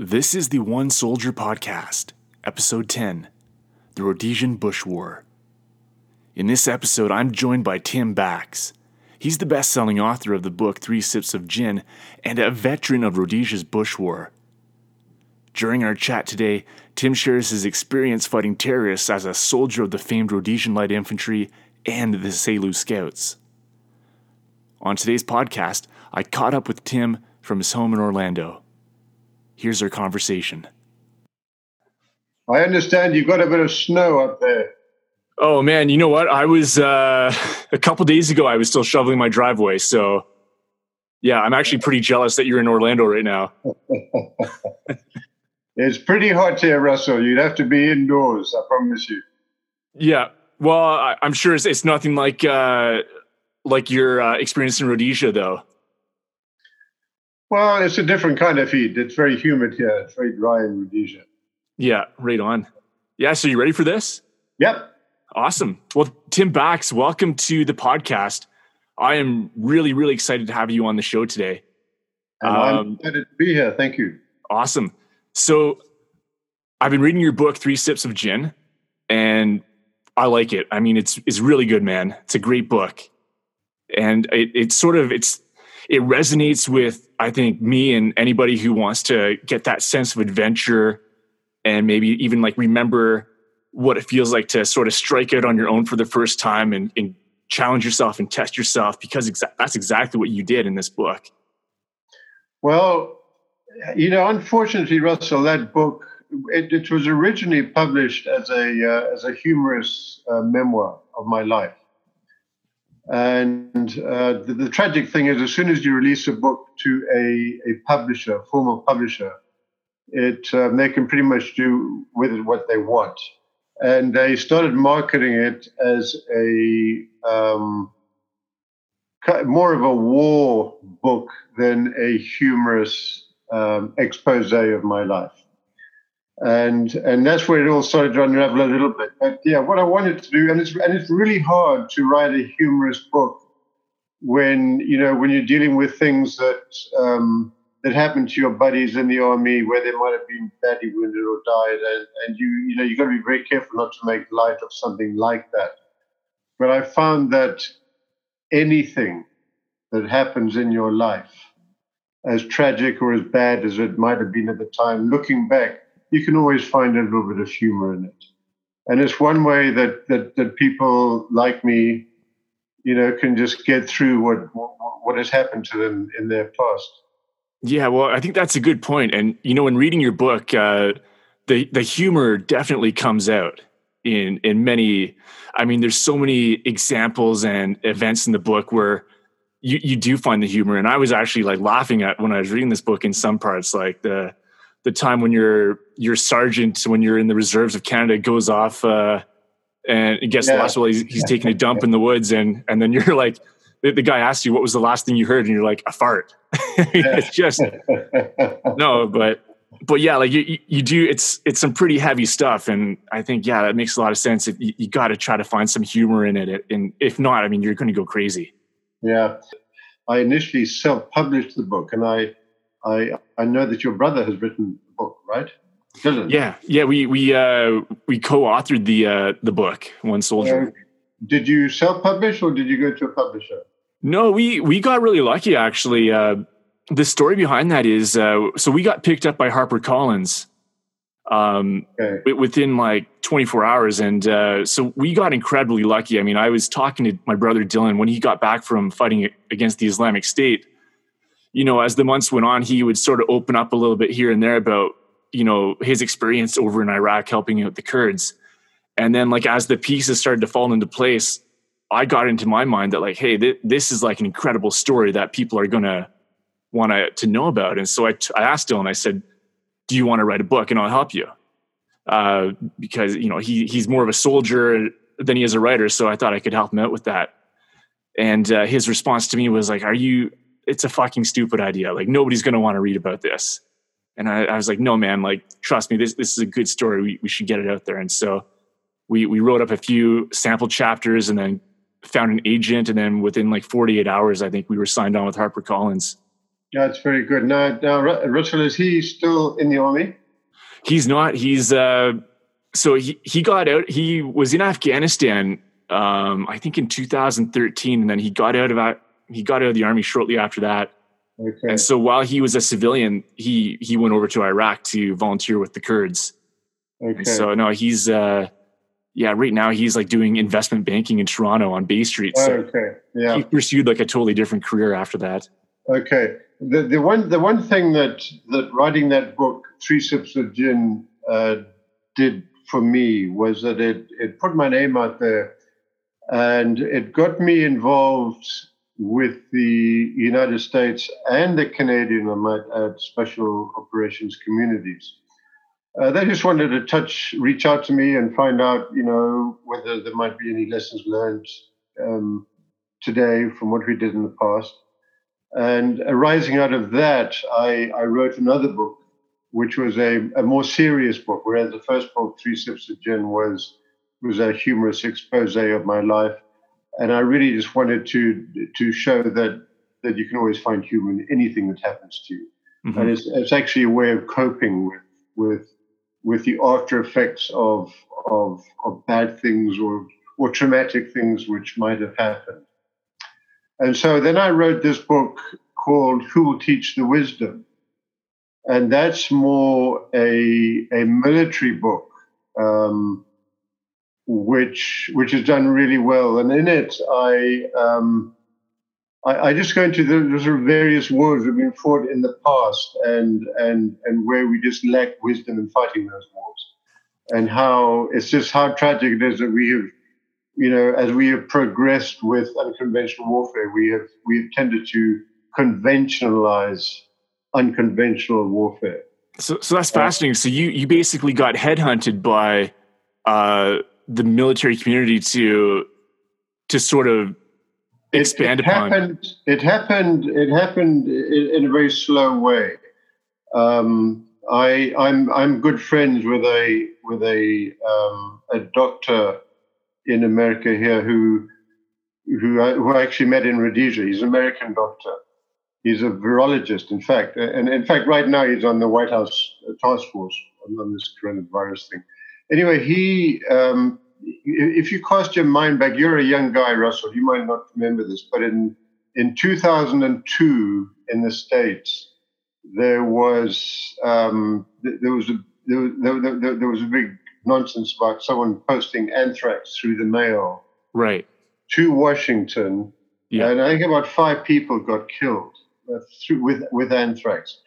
This is the One Soldier Podcast, Episode 10 The Rhodesian Bush War. In this episode, I'm joined by Tim Bax. He's the best selling author of the book Three Sips of Gin and a veteran of Rhodesia's Bush War. During our chat today, Tim shares his experience fighting terrorists as a soldier of the famed Rhodesian Light Infantry and the Selous Scouts. On today's podcast, I caught up with Tim from his home in Orlando. Here's our conversation. I understand you've got a bit of snow up there. Oh man, you know what? I was uh, a couple days ago. I was still shoveling my driveway, so yeah, I'm actually pretty jealous that you're in Orlando right now. it's pretty hot here, Russell. You'd have to be indoors. I promise you. Yeah, well, I, am sure it's, it's, nothing like uh, like your uh, experience in Rhodesia, though. Well, it's a different kind of heat. It's very humid here. It's very dry in Rhodesia. Yeah, right on. Yeah, so you ready for this? Yep. Awesome. Well, Tim Bax, welcome to the podcast. I am really, really excited to have you on the show today. And um, I'm excited to be here. Thank you. Awesome. So, I've been reading your book, Three Sips of Gin, and I like it. I mean, it's it's really good, man. It's a great book, and it, it's sort of it's it resonates with I think me and anybody who wants to get that sense of adventure and maybe even like remember what it feels like to sort of strike out on your own for the first time and, and challenge yourself and test yourself because exa- that's exactly what you did in this book. Well, you know, unfortunately, Russell, that book it, it was originally published as a uh, as a humorous uh, memoir of my life. And uh, the, the, tragic thing is, as soon as you release a book to a, a publisher, formal publisher, it um, they can pretty much do with it what they want. And they started marketing it as a um, more of a war book than a humorous um, expose of my life and and that's where it all started to unravel a little bit. But yeah, what I wanted to do, and it's and it's really hard to write a humorous book when you know when you're dealing with things that um, that happened to your buddies in the army, where they might have been badly wounded or died, and and you you know you've got to be very careful not to make light of something like that. But I found that anything that happens in your life, as tragic or as bad as it might have been at the time, looking back you can always find a little bit of humor in it. And it's one way that, that, that people like me, you know, can just get through what, what has happened to them in their past. Yeah, well, I think that's a good point. And, you know, in reading your book, uh, the, the humor definitely comes out in, in many, I mean, there's so many examples and events in the book where you, you do find the humor. And I was actually like laughing at when I was reading this book in some parts, like the, the time when your your sergeant when you're in the reserves of Canada goes off uh, and gets yeah. lost while he's, he's taking a dump in the woods. And and then you're like the, the, guy asks you what was the last thing you heard? And you're like a fart. It's just no but but yeah like you, you do it's it's some pretty heavy stuff. And i think yeah that makes a lot of sense it, you, you got to try to find some humor in it. And if not i mean you're going to go crazy. Yeah. I initially self-published the book and i I I know that your brother has written a book, right? Dylan. Yeah, yeah. We we uh, we co-authored the uh, the book, One Soldier. Uh, did you self-publish or did you go to a publisher? No, we we got really lucky actually. Uh, the story behind that is uh, so we got picked up by HarperCollins um, okay. within like 24 hours, and uh, so we got incredibly lucky. I mean, I was talking to my brother Dylan when he got back from fighting against the Islamic State you know, as the months went on, he would sort of open up a little bit here and there about, you know, his experience over in Iraq helping out the Kurds. And then, like, as the pieces started to fall into place, I got into my mind that, like, hey, th- this is like an incredible story that people are going to want to know about. And so I, t- I asked Dylan, I said, do you want to write a book and I'll help you? Uh, because, you know, he, he's more of a soldier than he is a writer. So I thought I could help him out with that. And uh, his response to me was like, are you, it's a fucking stupid idea. Like nobody's going to want to read about this. And I, I, was like, no, man, like, trust me, this, this is a good story. We, we should get it out there. And so we, we wrote up a few sample chapters and then found an agent. And then within like 48 hours, I think we were signed on with HarperCollins. That's very good. Now, now, Russell, is he still in the army? He's not. He's uh, so he he got out. He was in Afghanistan, um, I think in 2013, and then he got out of he got out of the army shortly after that. Okay. And so while he was a civilian, he he went over to Iraq to volunteer with the Kurds. Okay. And so no, he's uh, yeah, right now he's like doing investment banking in Toronto on Bay Street. So okay. Yeah. He pursued like a totally different career after that. Okay. The the one the one thing that that writing that book, Three Sips of Gin, uh, did for me was that it it put my name out there, and it got me involved with the United States and the Canadian, I might add, special operations communities. Uh, they just wanted to touch, reach out to me and find out, you know, whether there might be any lessons learned um, today from what we did in the past. And arising out of that, I, I wrote another book, which was a, a more serious book, whereas the first book, Three Sips of Gin, was was a humorous expose of my life. And I really just wanted to to show that that you can always find humor in anything that happens to you. Mm-hmm. And it's, it's actually a way of coping with with with the after effects of of of bad things or or traumatic things which might have happened. And so then I wrote this book called Who Will Teach the Wisdom? And that's more a, a military book, um, which which is done really well. And in it, I um, I, I, just go into the, sort of various wars that have been fought in the past, and and and where we just lack wisdom in fighting those wars, and how it's just how tragic it is that we have you know, as we have progressed with unconventional warfare, we have we have tended to conventionalize unconventional warfare. So, so that's fascinating. So you you basically got headhunted by uh, the military community to to sort of expand it, it upon. Happened, it happened. It happened in, in a very slow way. Um, I I'm I'm good friends with a with a um, a doctor in America here who who I, who I actually met in Rhodesia. He's an American doctor. He's a virologist, in fact, and in fact, right now he's on the White House task force on this coronavirus thing. Anyway, he. Um, if you cast your mind back, you're a young guy, Russell. You might not remember this, but in in 2002 in the states, there was um, there was a there, there, there, there was a big nonsense about someone posting anthrax through the mail. Right. To Washington. Yeah. And I think about five people got killed uh, through, with, with anthrax.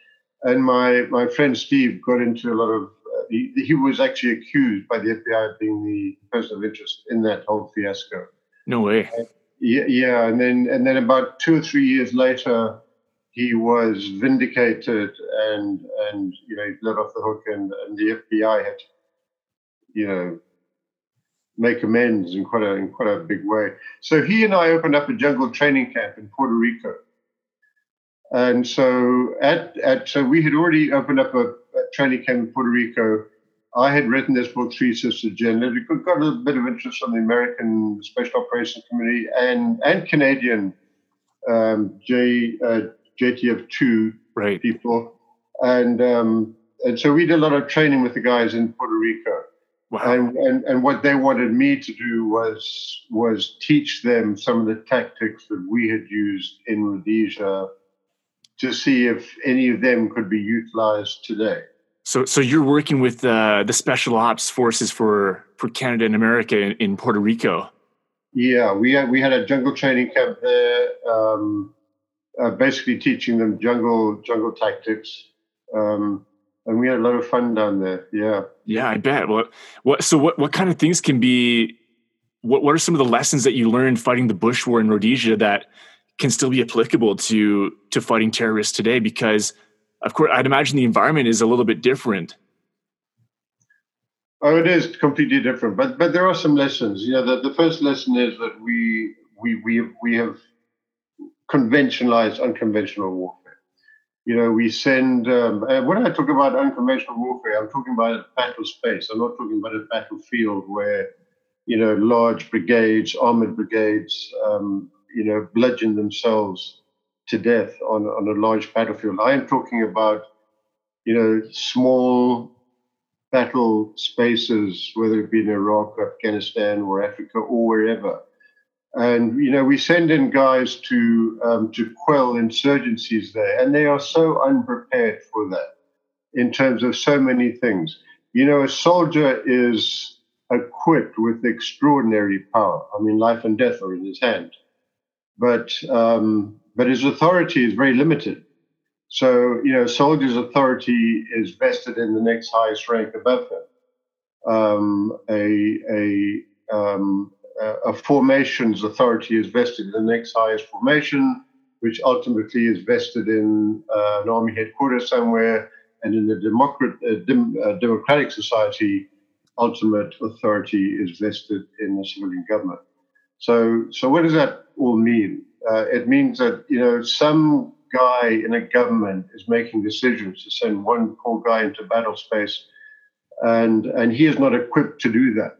And my, my friend Steve got into a lot of, he, he was actually accused by the FBI of being the person of interest in that whole fiasco. No way. Yeah, yeah, and then and then about two or three years later, he was vindicated and and you know let off the hook, and, and the FBI had to you know, make amends in quite a in quite a big way. So he and I opened up a jungle training camp in Puerto Rico. And so at at so we had already opened up a, training camp in Puerto Rico. I had written this book, Three Sips of Gin. It got a bit of interest from the American Special Operations Committee and and Canadian um, J uh, JTF2 right. people, and um, and so we did a lot of training with the guys in Puerto Rico. Wow. And, and, and what they wanted me to do was was teach them some of the tactics that we had used in Rhodesia to see if any of them could be utilized today. So, so you're working with uh, the special ops forces for for Canada and America in, in, Puerto Rico. Yeah, we had we had a jungle training camp there, um, uh, basically teaching them jungle jungle tactics. Um, and we had a lot of fun down there. Yeah. Yeah, I bet. Well, what so what what kind of things can be what what are some of the lessons that you learned fighting the Bush War in Rhodesia that can still be applicable to to fighting terrorists today? Because of course, I'd imagine the environment is a little bit different. Oh, it is completely different, but but there are some lessons. You know, the, the first lesson is that we we we we have conventionalized unconventional warfare. you know, we send, um, uh, when I talk about unconventional warfare, I'm talking about battle space. I'm not talking about a battlefield where, you know, large brigades, armored brigades, um, you know, bludgeon themselves to death on, on a large battlefield. I am talking about, you know, small battle spaces, whether it be in Iraq, or Afghanistan, or Africa, or wherever. And you know, we send in guys to um, to quell insurgencies there, and they are so unprepared for that in terms of so many things. You know, a soldier is equipped with extraordinary power. I mean, life and death are in his hand, but um, but his authority is very limited. So, you know, soldier's authority is vested in the next highest rank above him. Um, a, a, um, a formation's authority is vested in the next highest formation, which ultimately is vested in uh, an army headquarters somewhere. And in the democrat, uh, dem, uh, democratic society, ultimate authority is vested in the civilian government. So, so what does that all mean? Uh, it means that you know some guy in a government is making decisions to send one poor guy into battle space, and and he is not equipped to do that.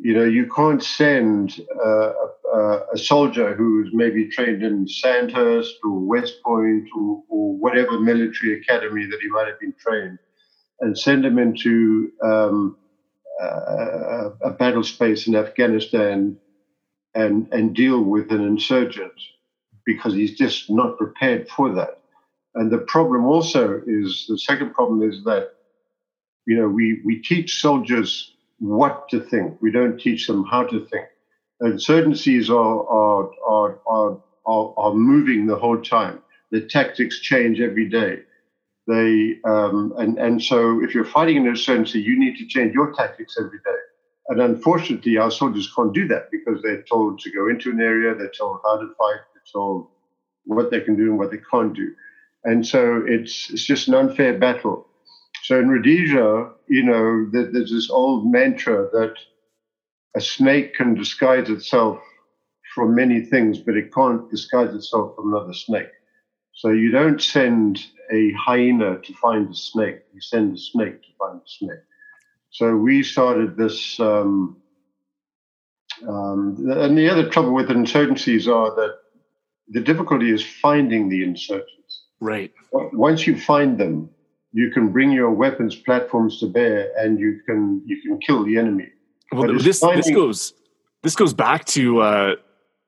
You know, you can't send uh, a, a, soldier who's maybe trained in Sandhurst or West Point or, or, whatever military academy that he might have been trained, and send him into um, uh, a battle space in Afghanistan and and deal with an insurgent because he's just not prepared for that. And the problem also is the second problem is that, you know, we, we teach soldiers what to think. We don't teach them how to think. Insurgencies are, are, are, are, are, are moving the whole time. The tactics change every day. They, um, and, and so if you're fighting an insurgency, you need to change your tactics every day. And unfortunately, our soldiers can't do that because they're told to go into an area, they're told how to fight, they're told what they can do and what they can't do. And so it's it's just an unfair battle. So in Rhodesia, you know, there's this old mantra that a snake can disguise itself from many things, but it can't disguise itself from another snake. So you don't send a hyena to find a snake; you send a snake to find a snake. So we started this. Um, um, and the other trouble with insurgencies are that the difficulty is finding the insurgents. Right. Once you find them, you can bring your weapons platforms to bear, and you can you can kill the enemy. Well, this finding- this goes this goes back to uh,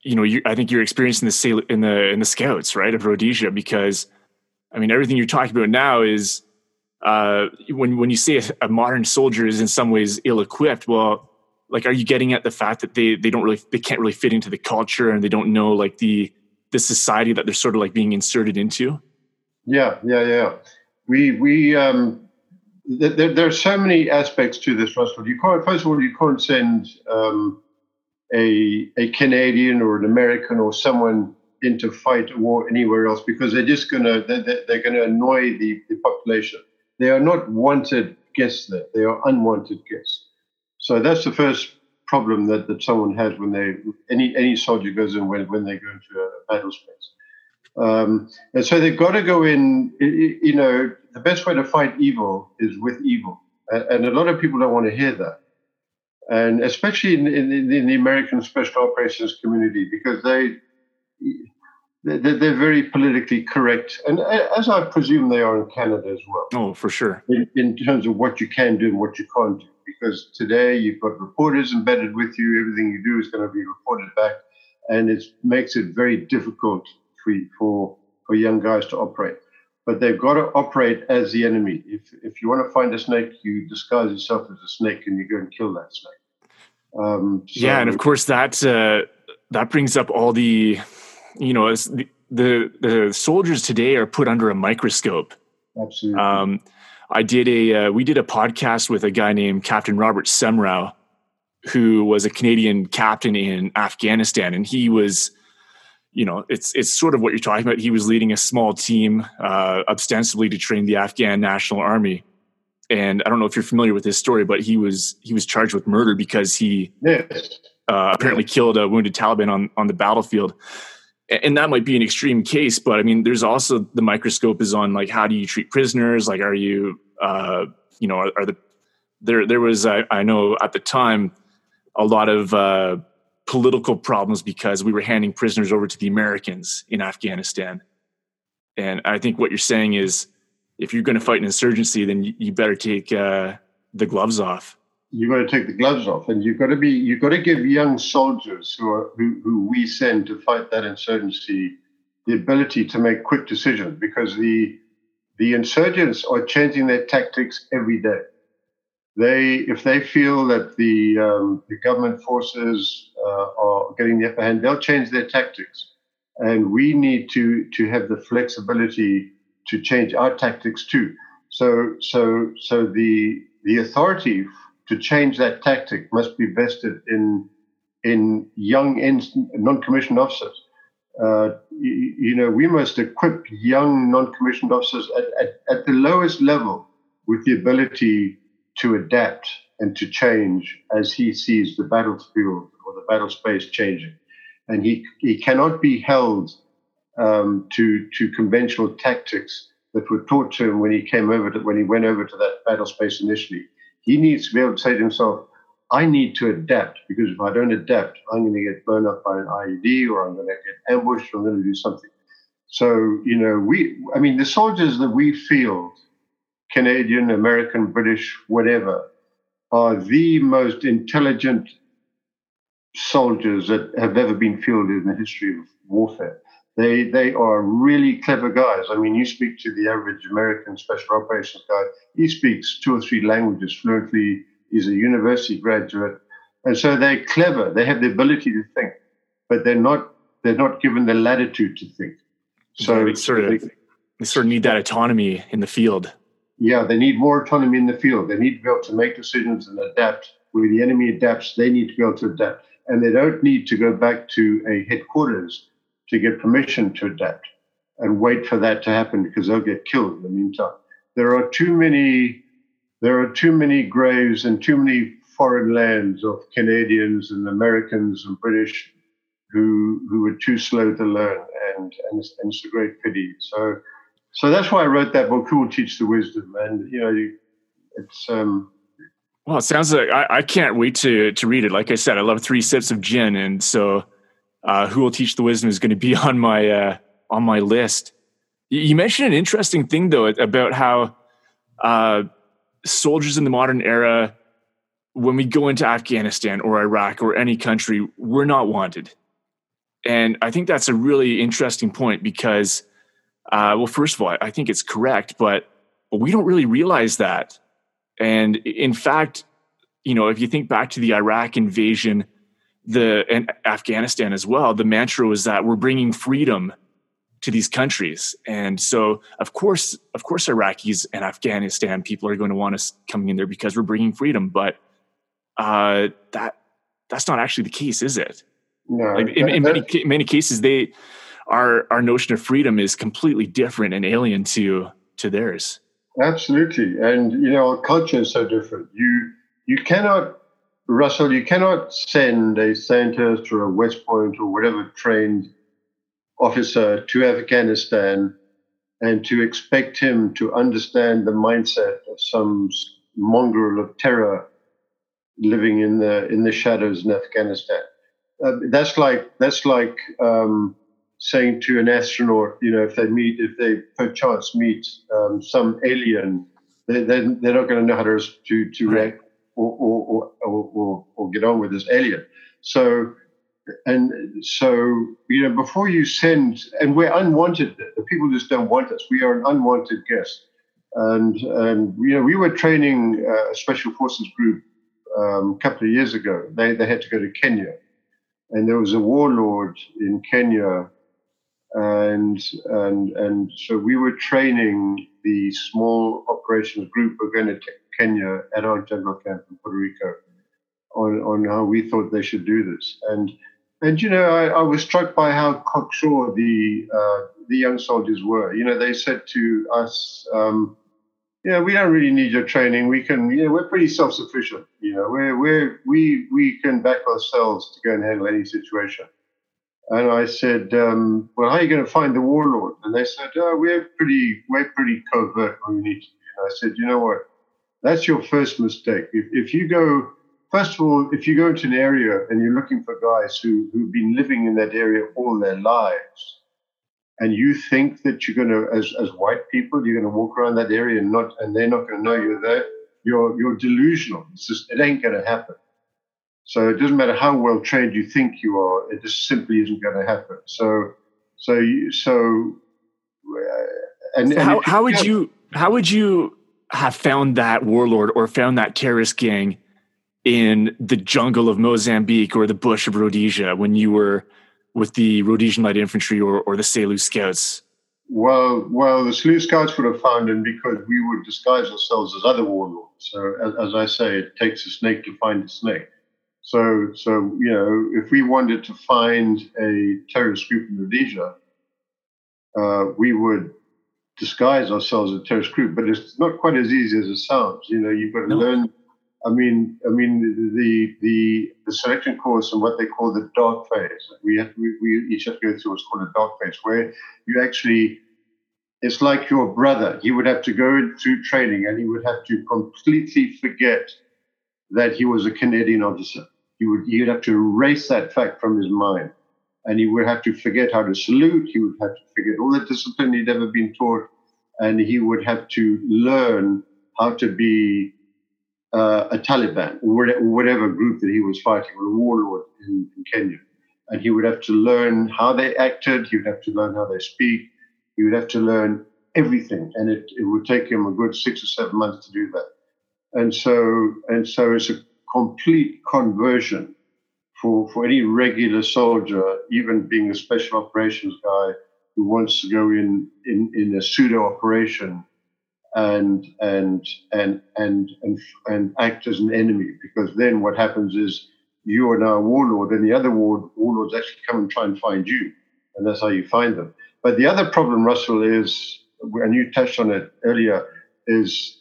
you know you, I think your experience in the in the in the scouts right of Rhodesia because I mean everything you're talking about now is uh, when when you say a, a modern soldier is in some ways ill equipped. Well, like are you getting at the fact that they they don't really they can't really fit into the culture and they don't know like the the society that they're sort of like being inserted into? Yeah, yeah, yeah. We we um, there, there are so many aspects to this, Russell. You can't first of all you can't send um, a a Canadian or an American or someone into fight a war anywhere else because they're just gonna they're, they're gonna annoy the, the population. They are not wanted guests there. They are unwanted guests. So that's the first problem that, that someone has when they any any soldier goes in when, when they go into a battle space. Um, and so they've got to go in. You know, the best way to fight evil is with evil, and a lot of people don't want to hear that. And especially in, in, in the American special operations community, because they they're, they're, very politically correct, and as I presume they are in Canada as well. Oh, for sure. In, in terms of what you can do and what you can't do because today you've got reporters embedded with you. Everything you do is going to be reported back, and it makes it very difficult for for for young guys to operate. But they've got to operate as the enemy. If if you want to find a snake, you disguise yourself as a snake and you go and kill that snake. Um, so yeah, and of course that uh, that brings up all the, you know, as the, the the soldiers today are put under a microscope. Absolutely. Um, I did a uh, we did a podcast with a guy named Captain Robert Semrau, who was a Canadian captain in Afghanistan, and he was, you know, it's it's sort of what you're talking about. He was leading a small team, uh, ostensibly to train the Afghan National Army. And I don't know if you're familiar with this story, but he was he was charged with murder because he yes. uh, apparently killed a wounded Taliban on on the battlefield and that might be an extreme case but i mean there's also the microscope is on like how do you treat prisoners like are you uh you know are, are the there there was I, I know at the time a lot of uh political problems because we were handing prisoners over to the Americans in Afghanistan. And I think what you're saying is if you're going to fight an insurgency, then you, better take uh, the gloves off. You've got to take the gloves off, and you've got to be you've got to give young soldiers who are who, who we send to fight that insurgency the ability to make quick decisions because the the insurgents are changing their tactics every day. They, if they feel that the um, the government forces uh, are getting the upper hand, they'll change their tactics, and we need to to have the flexibility to change our tactics too. So so so the the authority to change that tactic must be vested in in young non-commissioned officers. Uh, you, you, know, we must equip young non-commissioned officers at, at, at the lowest level with the ability to adapt and to change as he sees the battlefield or the battle space changing. And he, he cannot be held um, to, to conventional tactics that were taught to him when he came over to, when he went over to that battle space initially. He needs to be able to say to himself, I need to adapt because if I don't adapt, I'm going to get blown up by an IED or I'm going to get ambushed or I'm going to do something. So, you know, we, I mean, the soldiers that we field, Canadian, American, British, whatever, are the most intelligent soldiers that have ever been fielded in the history of warfare. They, they are really clever guys. I mean, you speak to the average American special operations guy, he speaks two or three languages fluently He's a university graduate. And so they're clever. They have the ability to think, but they're not they're not given the latitude to think. So they sort of they, they sort of need that autonomy in the field. Yeah, they need more autonomy in the field. They need to be able to make decisions and adapt. Where the enemy adapts, they need to be able to adapt. And they don't need to go back to a headquarters to get permission to adapt and wait for that to happen because they'll get killed in the meantime. There are too many there are too many graves and too many foreign lands of Canadians and Americans and British who who were too slow to learn, and and it's, and it's a great pity. So so that's why I wrote that book. Who will teach the wisdom? And you know, it's um. Well, it sounds like I, I can't wait to to read it. Like I said, I love three sips of gin, and so uh, who will teach the wisdom is going to be on my uh, on my list. You mentioned an interesting thing though about how uh, soldiers in the modern era, when we go into Afghanistan or Iraq or any country, we're not wanted. And I think that's a really interesting point because, uh, well, first of all, I think it's correct, but, but we don't really realize that. And in fact, you know, if you think back to the Iraq invasion, the and Afghanistan as well, the mantra was that we're bringing freedom to these countries. And so, of course, of course, Iraqis and Afghanistan people are going to want us coming in there because we're bringing freedom. But uh, that that's not actually the case, is it? No. Like in, in many many cases, they our our notion of freedom is completely different and alien to to theirs. Absolutely, and you know, our culture is so different. You you cannot. Russell, you cannot send a Sandhurst or a West Point or whatever trained officer to Afghanistan and to expect him to understand the mindset of some mongrel of terror living in the in the shadows in Afghanistan. Uh, that's like that's like um, saying to an astronaut, you know, if they meet, if they perchance meet um, some alien, they, they, they're not going to know how to to, to react or or, or, or, get on with this alien. So and so you know before you send and we're unwanted. The people just don't want us. We are an unwanted guest. And and you know we were training a special forces group um, a couple of years ago. They, they had to go to kenya. And there was a warlord in kenya. And and and so we were training the small operations group we're going to kenya at our jungle camp in puerto rico on, on how we thought they should do this and and you know, I, I was struck by how cocksure the uh, the young soldiers were. You know, they said to us, um, "Yeah, we don't really need your training. We can, you know, we're pretty self-sufficient. You know, we're we're we we can back ourselves to go and handle any situation." And I said, um, "Well, how are you going to find the warlord?" And they said, "Oh, we're pretty we're pretty covert when we need to." And I said, "You know what? That's your first mistake. If if you go first of all, if you go into an area and you're looking for guys who, who've been living in that area all their lives, and you think that you're going to, as, as white people, you're going to walk around that area and not, and they're not going to know you're there, you're, you're delusional. It's just, it ain't going to happen. So it doesn't matter how well trained you think you are, it just simply isn't going to happen. So, so, you, so, uh, and, so and how, how would you, how would you have found that warlord or found that terrorist gang in the jungle of Mozambique or the bush of Rhodesia when you were with the Rhodesian Light Infantry or, or the Selous Scouts? Well, well, the Selous Scouts would have found him because we would disguise ourselves as other warlords. So, as, as I say, it takes a snake to find a snake. So, so you know, if we wanted to find a terrorist group in Rhodesia, uh, we would disguise ourselves as a terrorist group. But it's not quite as easy as it sounds. You know, you've got to no. learn I mean, I mean the the the selection course and what they call the dark phase. We have we, we each have to go through what's called a dark phase, where you actually it's like your brother. He would have to go through training and he would have to completely forget that he was a Canadian officer. He would he would have to erase that fact from his mind. And he would have to forget how to salute, he would have to forget all the discipline he'd ever been taught, and he would have to learn how to be uh, a Taliban or whatever group that he was fighting, or a warlord in, in, Kenya. And he would have to learn how they acted, he would have to learn how they speak, he would have to learn everything. And it, it would take him a good six or seven months to do that. And so, and so it's a complete conversion for, for any regular soldier, even being a special operations guy who wants to go in, in, in a pseudo operation and and and and and and act as an enemy because then what happens is you are now a warlord and the other war, warlords actually come and try and find you and that's how you find them. But the other problem russell is and you touched on it earlier is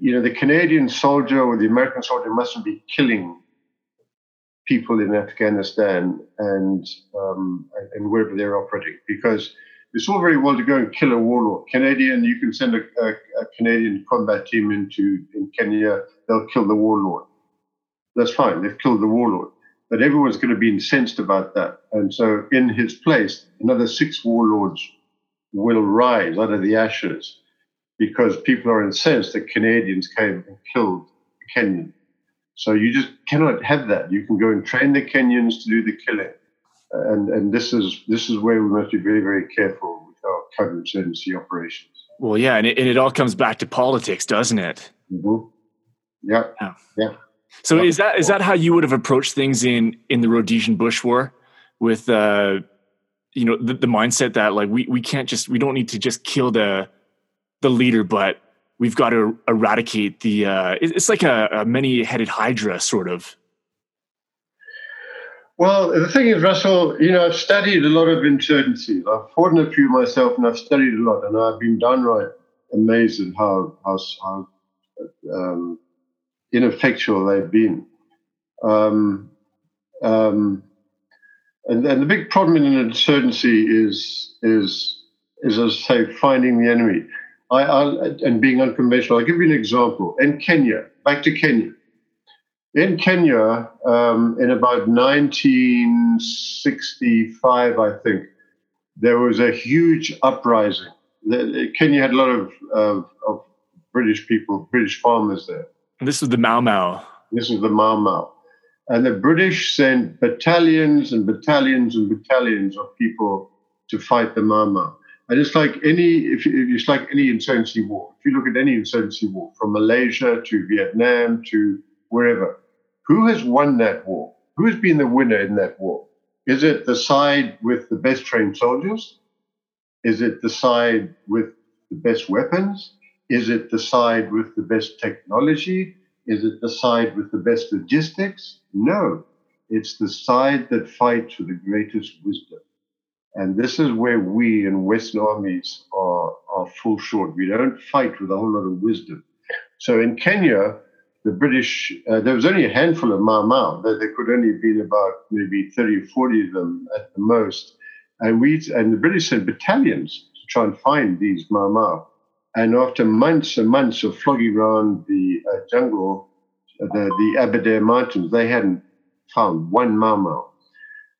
you know the canadian soldier or the american soldier mustn't be killing people in afghanistan and um, and wherever they're operating because it's all very well to go and kill a warlord. Canadian, you can send a, a, a, Canadian combat team into in Kenya, they'll kill the warlord. That's fine, they've killed the warlord. But everyone's going to be incensed about that. And so, in his place, another six warlords will rise out of the ashes because people are incensed that Canadians came and killed a Kenyan. So, you just cannot have that. You can go and train the Kenyans to do the killing and and this is this is where we must be very very careful with our counterinsurgency operations. Well, yeah, and it, and it all comes back to politics, doesn't it? Mm-hmm. Yeah, yeah, yeah. So is that is that how you would have approached things in in the Rhodesian Bush War, with uh, you know, the, the mindset that like we we can't just we don't need to just kill the the leader, but we've got to eradicate the. Uh, it's like a, a many headed hydra, sort of. Well, the thing is, Russell, you know, I've studied a lot of insurgencies. I've fought in a few myself, and I've studied a lot, and I've been downright amazed at how how, how um, ineffectual they've been. Um, um, and, and the big problem in an insurgency is is is as I say finding the enemy. I, I and being unconventional. I'll give you an example. In Kenya, back to Kenya in Kenya, um, in about 1965, I think, there was a huge uprising. Kenya had a lot of, of, of, British people, British farmers there. And this was the Mau Mau. This was the Mau Mau. And the British sent battalions and battalions and battalions of people to fight the Mau Mau. And it's like any, if it's like any insurgency war. If you look at any insurgency war, from Malaysia to Vietnam to wherever, who has won that war? Who has been the winner in that war? Is it the side with the best trained soldiers? Is it the side with the best weapons? Is it the side with the best technology? Is it the side with the best logistics? No, it's the side that fights with the greatest wisdom. And this is where we in Western armies are, are full short. We don't fight with a whole lot of wisdom. So in Kenya, the British, uh, there was only a handful of Mau Mau. There, could only have been about maybe 30 or 40 of them at the most. And we and the British sent battalions to try and find these Mau Mau. And after months and months of flogging around the uh, jungle, the, the Aberdare Mountains, they hadn't found one Mau Mau.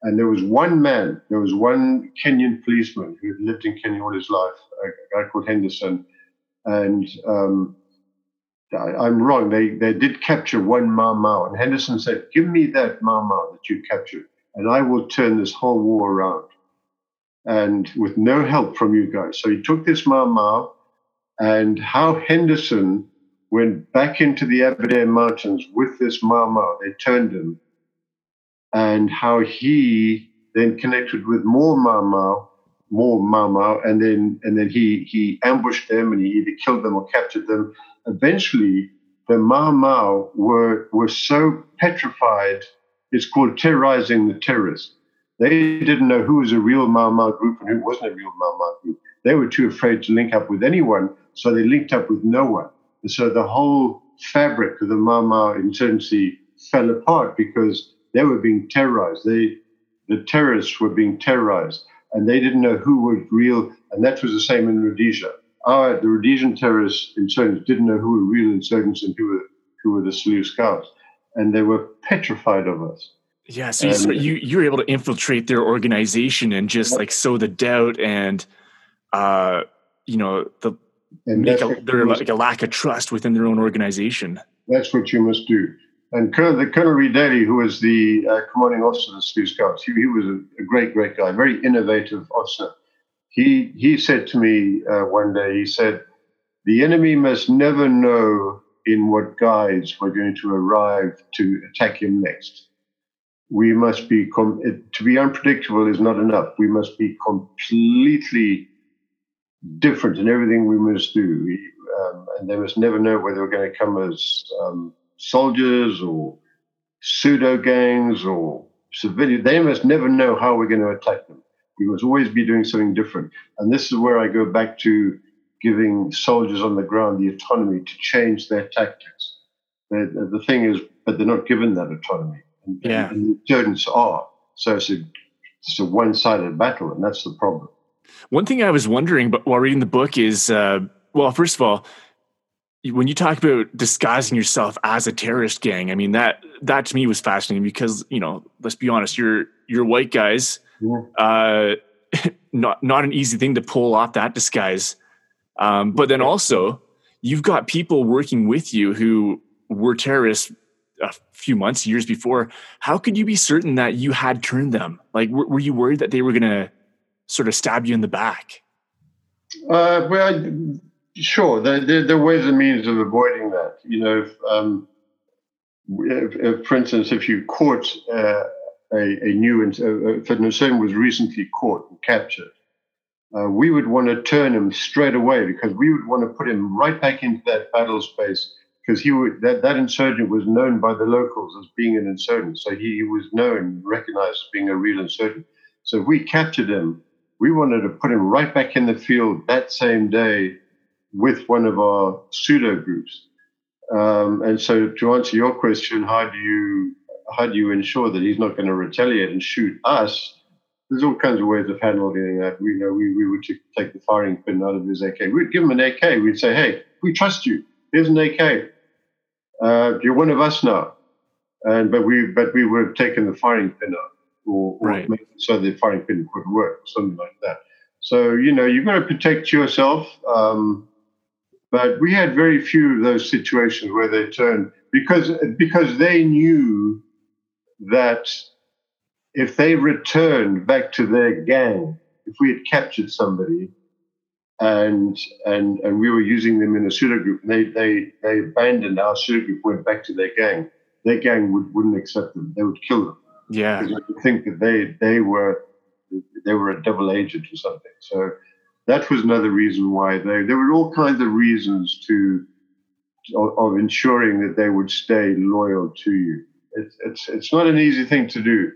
And there was one man, there was one Kenyan policeman who had lived in Kenya all his life, a guy called Henderson. And um, I, am wrong, they, they did capture one Mau Mau. And Henderson said, Give me that Mau Mau that you captured, and I will turn this whole war around. And with no help from you guys. So he took this Mau Mau, and how Henderson went back into the Aberdare Mountains with this Mau Mau. They turned him and how he then connected with more Mau more Mau and then and then he he ambushed them and he either killed them or captured them. Eventually, the Mau were were so petrified. It's called terrorizing the terrorists. They didn't know who was a real Mau group and who wasn't a real Mau group. They were too afraid to link up with anyone, so they linked up with no one. And so the whole fabric of the Mau Mau insurgency fell apart because they were being terrorized. They, the terrorists were being terrorized, and they didn't know who was real. And that was the same in Rhodesia. Our, the Rhodesian terrorists insurgents didn't know who were real insurgents and who were who were the Selous scouts, and they were petrified of us. Yeah, so you, you you were able to infiltrate their organization and just like sow the doubt and uh you know the and make a, like a lack of trust within their own organization. That's what you must do. And Colonel, the Colonel Daly, who was the uh, commanding officer of the Selous Scouts, he, he was a, a, great, great guy, very innovative officer. He, he said to me uh, one day, he said, the enemy must never know in what guise we're going to arrive to attack him next. We must be, com- to be unpredictable is not enough. We must be completely different in everything we must do. We, um, and they must never know whether we're going to come as um, soldiers or pseudo gangs or civilians. They must never know how we're going to attack them. We must always be doing something different. And this is where I go back to giving soldiers on the ground the autonomy to change their tactics. The, the thing is, but they're not given that autonomy. And, yeah. and the students are. So it's a, it's a one sided battle, and that's the problem. One thing I was wondering, but while reading the book is, uh, well, first of all, when you talk about disguising yourself as a terrorist gang, I mean that that to me was fascinating because you know, let's be honest, you're you're white guys, yeah. uh, not not an easy thing to pull off that disguise. Um, but then also, you've got people working with you who were terrorists a few months, years before. How could you be certain that you had turned them? Like, were, were you worried that they were going to sort of stab you in the back? Uh, well, Sure, there, there, are ways and means of avoiding that. You know, if, um, if, if, for instance, if you caught uh, a, a, new, uh, if an insurgent was recently caught and captured, uh, we would want to turn him straight away because we would want to put him right back into that battle space because he would that, that insurgent was known by the locals as being an insurgent, so he, he was known, recognized as being a real insurgent. So if we captured him, we wanted to put him right back in the field that same day with one of our pseudo groups. Um, and so, to answer your question, how do you how do you ensure that he's not going to retaliate and shoot us? There's all kinds of ways of handling that. We know we, we would take the firing pin out of his AK. We'd give him an AK. We'd say, "Hey, we trust you. Here's an AK. Uh, you're one of us now." And but we but we would have taken the firing pin out, or, or right. so the firing pin could work, something like that. So you know you've got to protect yourself. Um, but we had very few of those situations where they turned because because they knew that if they returned back to their gang, if we had captured somebody and and and we were using them in a pseudo group, they they they abandoned our pseudo group, went back to their gang. Their gang would wouldn't accept them. They would kill them. Yeah, because they think that they they were they were a double agent or something. So that was another reason why they, there were all kinds of reasons to of, of ensuring that they would stay loyal to you. It's it's it's not an easy thing to do.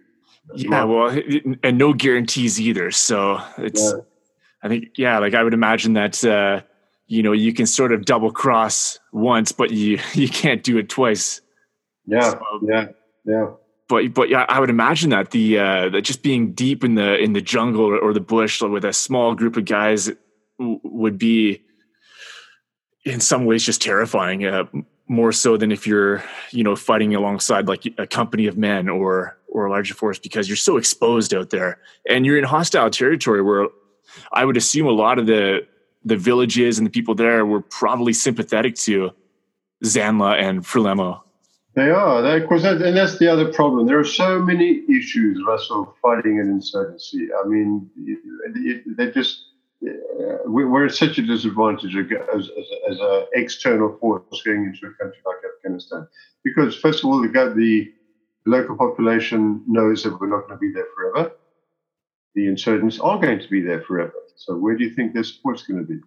Yeah, well, and no guarantees either. So it's, yeah. I think, yeah, like I would imagine that, uh, you know, you can sort of double cross once, but you you can't do it twice. Yeah, so, yeah, yeah but but yeah, I would imagine that the uh, that just being deep in the in the jungle or, the bush with a small group of guys would be in some ways just terrifying. Uh, more so than if you're you know fighting alongside like a company of men or or a larger force because you're so exposed out there and you're in hostile territory where I would assume a lot of the the villages and the people there were probably sympathetic to Zanla and Frelimo. They are, they, of course, that, and that's the other problem. There are so many issues, Russell, fighting an insurgency. I mean, they just uh, we're at such a disadvantage as, as, as an external force going into a country like Afghanistan, because first of all, the, the local population knows that we're not going to be there forever. The insurgents are going to be there forever. So where do you think their support's going to be?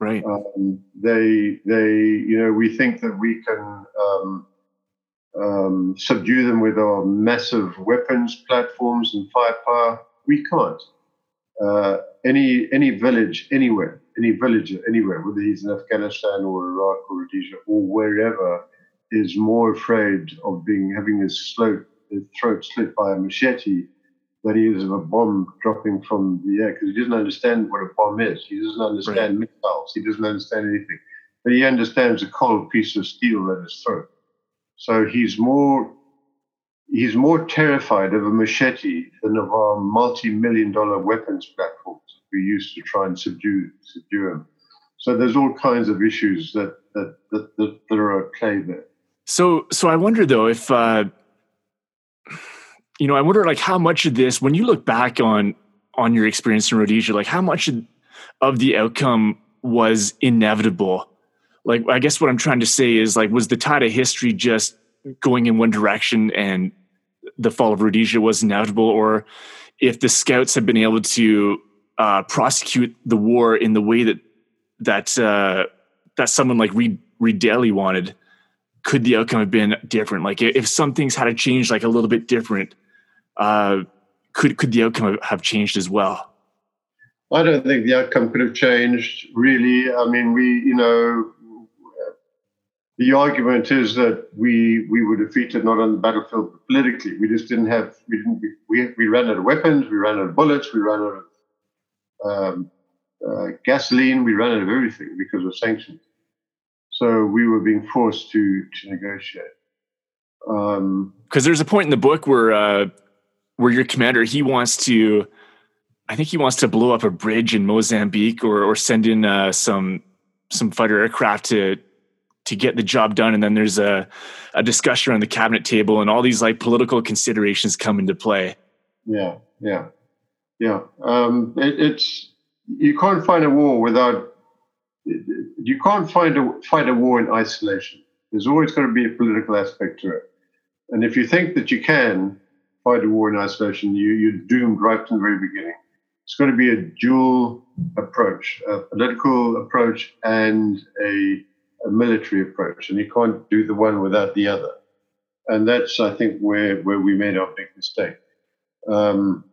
Right. Um, they, they, you know, we think that we can um, um, subdue them with our massive weapons platforms and firepower. We can't. Uh, any any village anywhere, any villager anywhere, whether he's in Afghanistan or Iraq or Rhodesia or wherever, is more afraid of being having his, throat, his throat slit by a machete than he is of a bomb dropping from the air because he doesn't understand what a bomb is. He doesn't understand right. missiles. He doesn't understand anything. But he understands a cold piece of steel at his throat. So he's more he's more terrified of a machete than of our multi-million dollar weapons platforms we use to try and subdue subdue him. So there's all kinds of issues that that that, that, that are at play there. So so I wonder though if uh, you know I wonder like how much of this when you look back on on your experience in Rhodesia, like how much of the outcome was inevitable. Like I guess what I'm trying to say is like was the tide of history just going in one direction and the fall of Rhodesia was inevitable, or if the scouts had been able to uh, prosecute the war in the way that that uh, that someone like Reid, Reed Daly wanted, could the outcome have been different? Like if some things had to change like a little bit different, uh, could could the outcome have changed as well? I don't think the outcome could have changed really. I mean, we you know the argument is that we we were defeated not on the battlefield but politically. We just didn't have we didn't we we ran out of weapons, we ran out of bullets, we ran out of um, uh, gasoline, we ran out of everything because of sanctions. So we were being forced to to negotiate. Because um, there's a point in the book where uh, where your commander he wants to, I think he wants to blow up a bridge in Mozambique or or send in uh, some some fighter aircraft to to get the job done. And then there's a, a discussion around the cabinet table and all these like political considerations come into play. Yeah yeah yeah. Um, it, it's you can't find a war without you can't find a fight a war in isolation. There's always going to be a political aspect to it. And if you think that you can fight a war in isolation you, you're doomed right from the very beginning. It's going to be a dual approach a political approach and a a military approach, and you can't do the one without the other. And that's, I think, where where we made our big mistake. Um,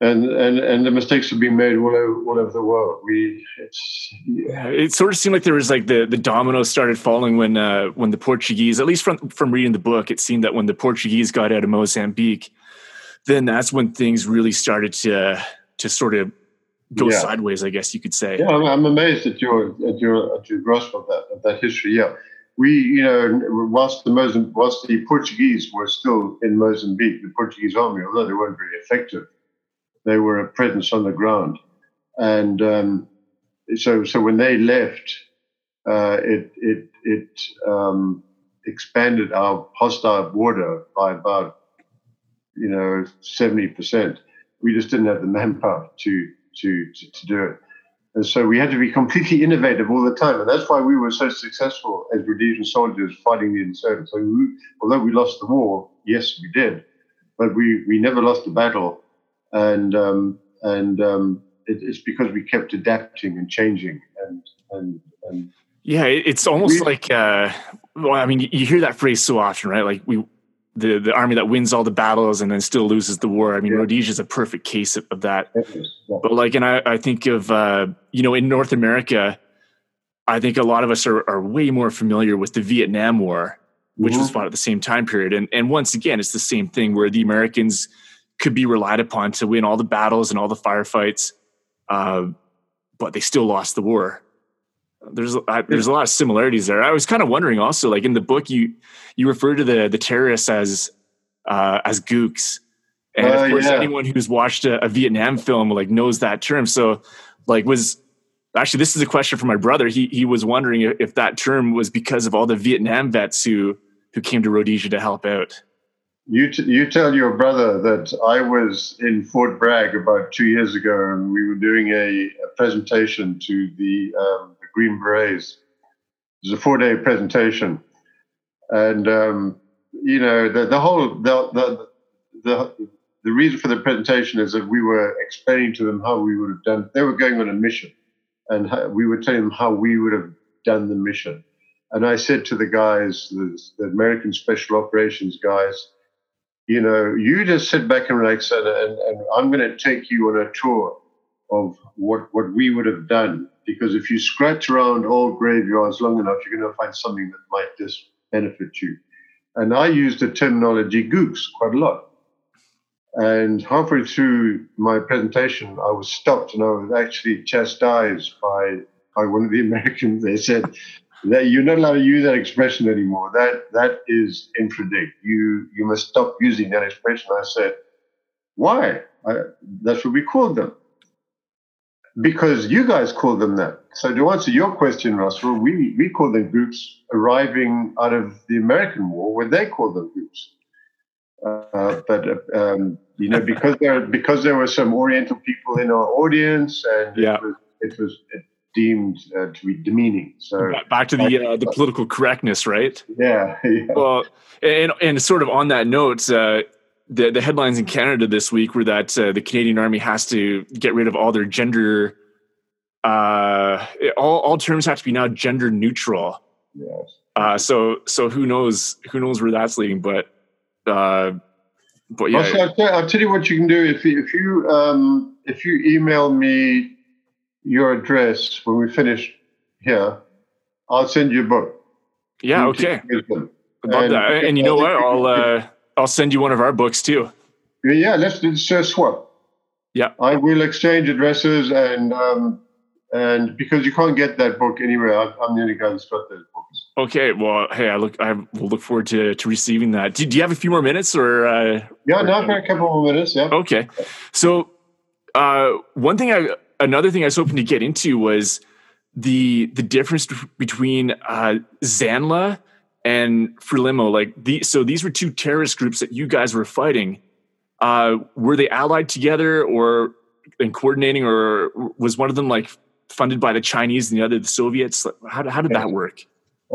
and and and the mistakes have been made all over, all over the world. We it's yeah. It sort of seemed like there was like the the dominoes started falling when uh, when the Portuguese, at least from from reading the book, it seemed that when the Portuguese got out of Mozambique, then that's when things really started to to sort of go yeah. sideways, I guess you could say. Yeah, I'm, amazed at your at your at your grasp of that of that history. Yeah, we you know whilst the Mozambique, whilst the Portuguese were still in Mozambique, the Portuguese army, although they weren't very effective, they were a presence on the ground, and um, so so when they left, uh, it it it um, expanded our hostile border by about you know seventy percent. We just didn't have the manpower to to, to, to do it. And so we had to be completely innovative all the time. And that's why we were so successful as Rhodesian soldiers fighting the insurgents. So we, although we lost the war, yes, we did, but we, we never lost the battle. And, um, and um, it, it's because we kept adapting and changing and, and, and yeah, it's almost we, like, uh, well, I mean, you hear that phrase so often, right? Like we, the the army that wins all the battles and then still loses the war. I mean, yeah. Rhodesia is a perfect case of, of that. Yeah. But like, and I, I think of uh, you know in North America, I think a lot of us are, are way more familiar with the Vietnam War, which mm-hmm. was fought at the same time period. And and once again, it's the same thing where the Americans could be relied upon to win all the battles and all the firefights, uh, but they still lost the war. There's I, there's a lot of similarities there. I was kind of wondering also, like in the book, you you refer to the the terrorists as uh, as gooks, and uh, of course, yeah. anyone who's watched a, a, Vietnam film like knows that term. So, like, was actually this is a question for my brother. He he was wondering if that term was because of all the Vietnam vets who who came to Rhodesia to help out. You, t- you tell your brother that I was in Fort Bragg about two years ago and we were doing a, a presentation to the, um, the Green Berets. It was a four day presentation. And, um, you know, the, the whole, the, the, the, the reason for the presentation is that we were explaining to them how we would have done, they were going on a mission and how, we were telling them how we would have done the mission. And I said to the guys, the, the American Special Operations guys, you know, you just sit back and relax, and, and, and I'm going to take you on a tour of what what we would have done. Because if you scratch around old graveyards long enough, you're going to find something that might just benefit you. And I use the terminology gooks quite a lot. And halfway through my presentation, I was stopped and I was actually chastised by by one of the Americans. They said, that you're not allowed to use that expression anymore. That that is infra-dig. You you must stop using that expression. I said, why? I, that's what we called them. Because you guys call them that. So to answer your question, Russell, we, we call them groups arriving out of the American War, where they call them groups. Uh, but um, you know, because there because there were some Oriental people in our audience, and yeah. it was it was deemed uh, to be demeaning. So back to the uh, the political correctness, right? Yeah, yeah. Well, and and sort of on that note, uh, the the headlines in Canada this week were that uh, the Canadian Army has to get rid of all their gender. Uh, all all terms have to be now gender neutral. Yes. Uh, so so who knows who knows where that's leading, but. but yeah, also, I'll, tell, I'll tell you what you can do if you, if you um, if you email me your address when we finish here, I'll send you a book. Yeah, you okay. Love and, that. And you know what? I'll uh, I'll send you one of our books too. Yeah, let's just uh, swap. Yeah, I will exchange addresses and um, and because you can't get that book anywhere, I'm the only guy that's got those books. Okay, well, hey, I look, I will look forward to to receiving that. Do, do you have a few more minutes, or? Uh, yeah, now for a couple more minutes. Yeah. Okay, so uh, one thing I another thing I was hoping to get into was the the difference between uh, Zanla and Frelimo. Like the so these were two terrorist groups that you guys were fighting. Uh, were they allied together or in coordinating, or was one of them like funded by the Chinese and the other the Soviets? How, how did that work?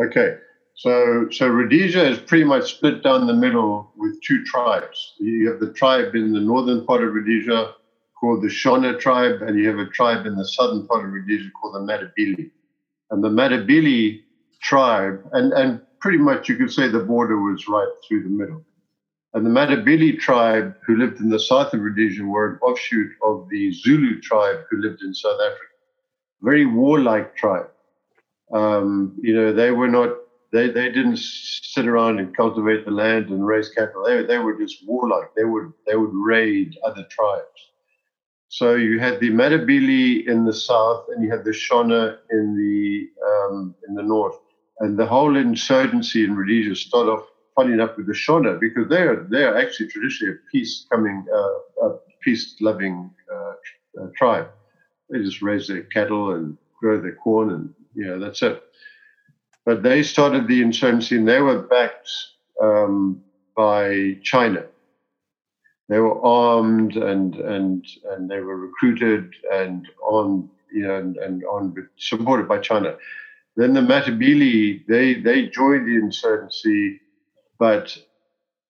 Okay, so so Rhodesia is pretty much split down the middle with two tribes. You have the tribe in the northern part of Rhodesia called the Shona tribe, and you have a tribe in the southern part of Rhodesia called the Matabele. And the Matabele tribe, and, and pretty much you could say the border was right through the middle. And the Matabele tribe, who lived in the south of Rhodesia, were an offshoot of the Zulu tribe who lived in South Africa. Very warlike tribe. Um, you know, they were not, they, they didn't sit around and cultivate the land and raise cattle. They, they were just warlike. They would, they would raid other tribes. So you had the Matabele in the south, and you had the Shona in the um, in the north, and the whole insurgency in Rhodesia started off funny enough with the Shona because they are they are actually traditionally a peace coming uh, a peace loving uh, uh, tribe. They just raise their cattle and grow their corn, and you know that's it. But they started the insurgency, and they were backed um, by China they were armed and and and they were recruited and on you know and, and on supported by China. Then the Matabele they they joined the insurgency, but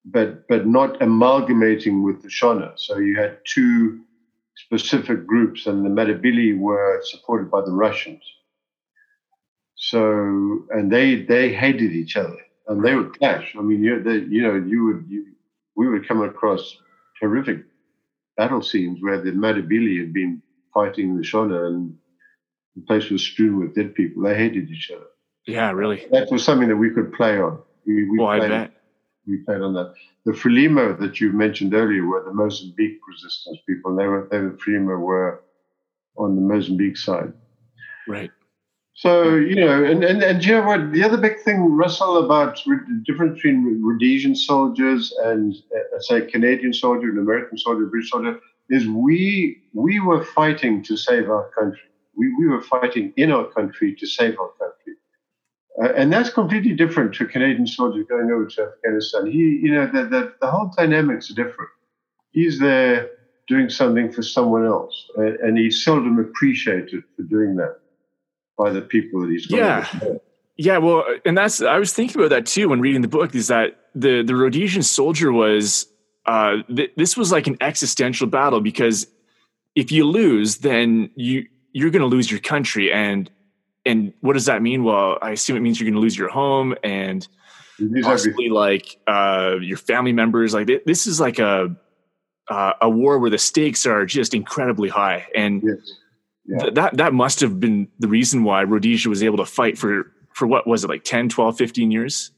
but but not amalgamating with the Shona. So you had two specific groups, and the Matabele were supported by the Russians. So and they they hated each other, and they would clash. I mean, you they, you know you would you we would come across horrific battle scenes where the Matabele had been fighting the Shona and the place was strewn with dead people. They hated each other. Yeah, really. That was something that we could play on. We, we well, played, I bet. We played on that. The Frelimo that you mentioned earlier were the Mozambique resistance people. They were, they, the Frelimo were on the Mozambique side. Right. So you know, and, and and you know what? The other big thing, Russell, about the difference between Rhodesian soldiers and uh, say Canadian soldier, and American soldier, British soldier, is we we were fighting to save our country. We we were fighting in our country to save our country, uh, and that's completely different to a Canadian soldier going over to Afghanistan. He, you know, the the, the whole dynamics are different. He's there doing something for someone else, and, and he's seldom appreciated for doing that by the people that he's yeah yeah well and that's i was thinking about that too when reading the book is that the the rhodesian soldier was uh th- this was like an existential battle because if you lose then you you're going to lose your country and and what does that mean? Well i assume it means you're going to lose your home and possibly like uh your family members. Like this is like a uh, a war where the stakes are just incredibly high and yes. Yeah. that that must have been the reason why Rhodesia was able to fight for for what was it like 10 12 15 years?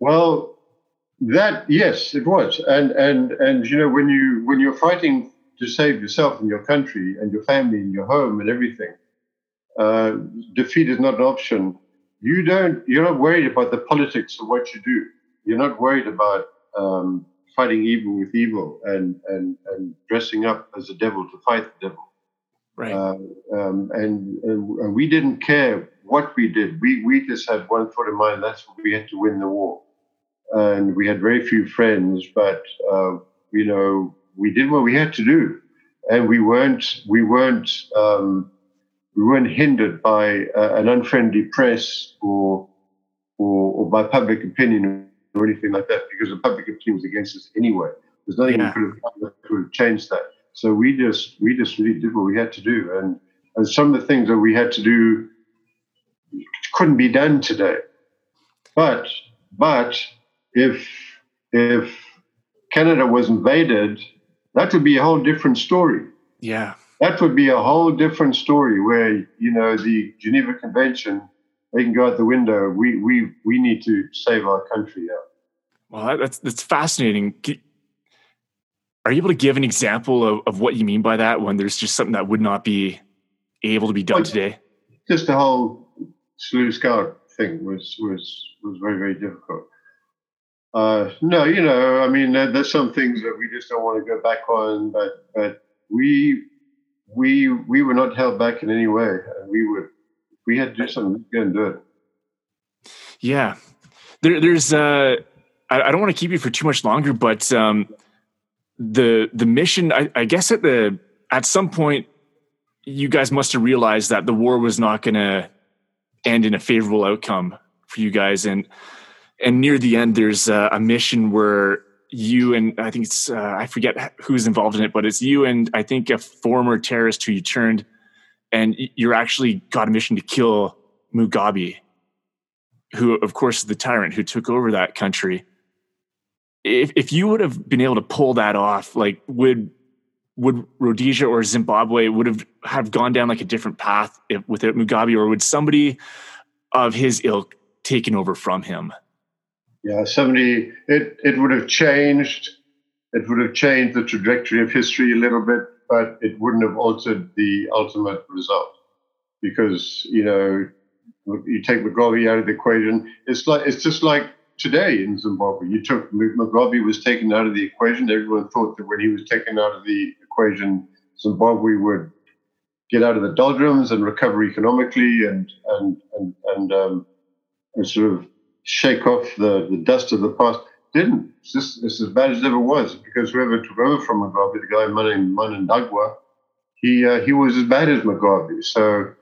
Well that yes it was. And and and you know when you when you're fighting to save yourself and your country and your family and your home and everything uh, defeat is not an option you don't you're not worried about the politics of what you do you're not worried about um, fighting evil with evil and and and dressing up as a devil to fight the devil Right. Uh, um, and, and, we didn't care what we did. We, we just had one thought in mind that's what we had to win the war. And we had very few friends, but, uh, you know, we did what we had to do. And we weren't, we weren't, um, we weren't hindered by uh, an unfriendly press or, or, or, by public opinion or anything like that, because the public opinion was against us anyway. There's nothing yeah. we could have done that could have changed that. So we just we just really did what we had to do, and and some of the things that we had to do couldn't be done today. But but if if Canada was invaded, that would be a whole different story. Yeah. That would be a whole different story where, you know, the Geneva Convention, they can go out the window. We we we need to save our country Yeah. Well, that's that's fascinating are you able to give an example of, of what you mean by that when there's just something that would not be able to be done today? Just the whole Selous Scout thing was was was very very difficult. Uh, no, you know, I mean, there, there's some things that we just don't want to go back on, but but we we we were not held back in any way. We would we had to do something, we and do it. Yeah, there, there's. Uh, I, I don't want to keep you for too much longer, but um, the the mission I, I, guess at the at some point you guys must have realized that the war was not going to end in a favorable outcome for you guys and and near the end there's a, a mission where you and i think it's uh, i forget who's involved in it but it's you and i think a former terrorist who you turned and you're actually got a mission to kill mugabe who of course is the tyrant who took over that country if if you would have been able to pull that off, like would would Rhodesia or Zimbabwe would have have gone down like a different path if, without Mugabe, or would somebody of his ilk taken over from him? Yeah, somebody it it would have changed. It would have changed the trajectory of history a little bit, but it wouldn't have altered the ultimate result because you know you take Mugabe out of the equation. It's like it's just like today in Zimbabwe. You took Mugabe was taken out of the equation. Everyone thought that when he was taken out of the equation, Zimbabwe would get out of the doldrums and recover economically and and and and, um, and sort of shake off the, the dust of the past. Didn't. It's just it's as bad as it ever was because whoever took over from Mugabe, the guy Mnangagwa, he uh, he was as bad as Mugabe. So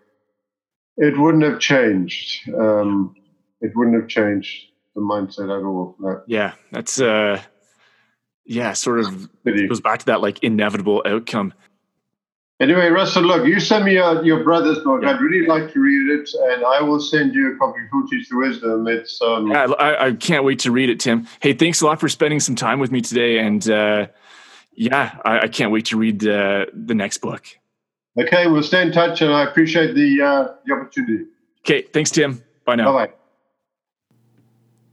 it wouldn't have changed. Um, it wouldn't have changed the mindset at all. Yeah, that's uh, yeah, sort of goes back to that like inevitable outcome. Anyway, Russell, look, you send me your, your brother's book. Yeah. I'd really like to read it, and I will send you a copy of the Wisdom. It's um, yeah, I, I, can't wait to read it, Tim. Hey, thanks a lot for spending some time with me today, and uh, yeah, I, I can't wait to read the the next book. Okay, we'll stay in touch, and I appreciate the uh, the opportunity. Okay, thanks, Tim. Bye now. Bye bye.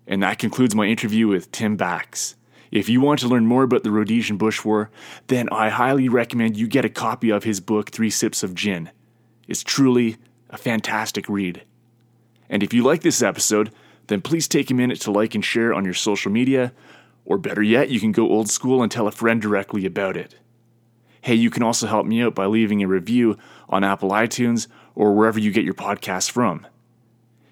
And that concludes my interview with Tim Bax. If you want to learn more about the Rhodesian Bush War, then I highly recommend you get a copy of his book, Three Sips of Gin. It's truly a fantastic read. And if you like this episode, then please take a minute to like and share on your social media, or better yet, you can go old school and tell a friend directly about it. Hey, you can also help me out by leaving a review on Apple iTunes or wherever you get your podcasts from.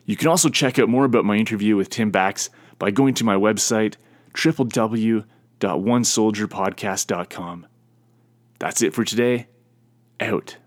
You can also check out more about my interview with Tim Bax by going to my website, www.onesoldierpodcast.com. That's it for today. Out.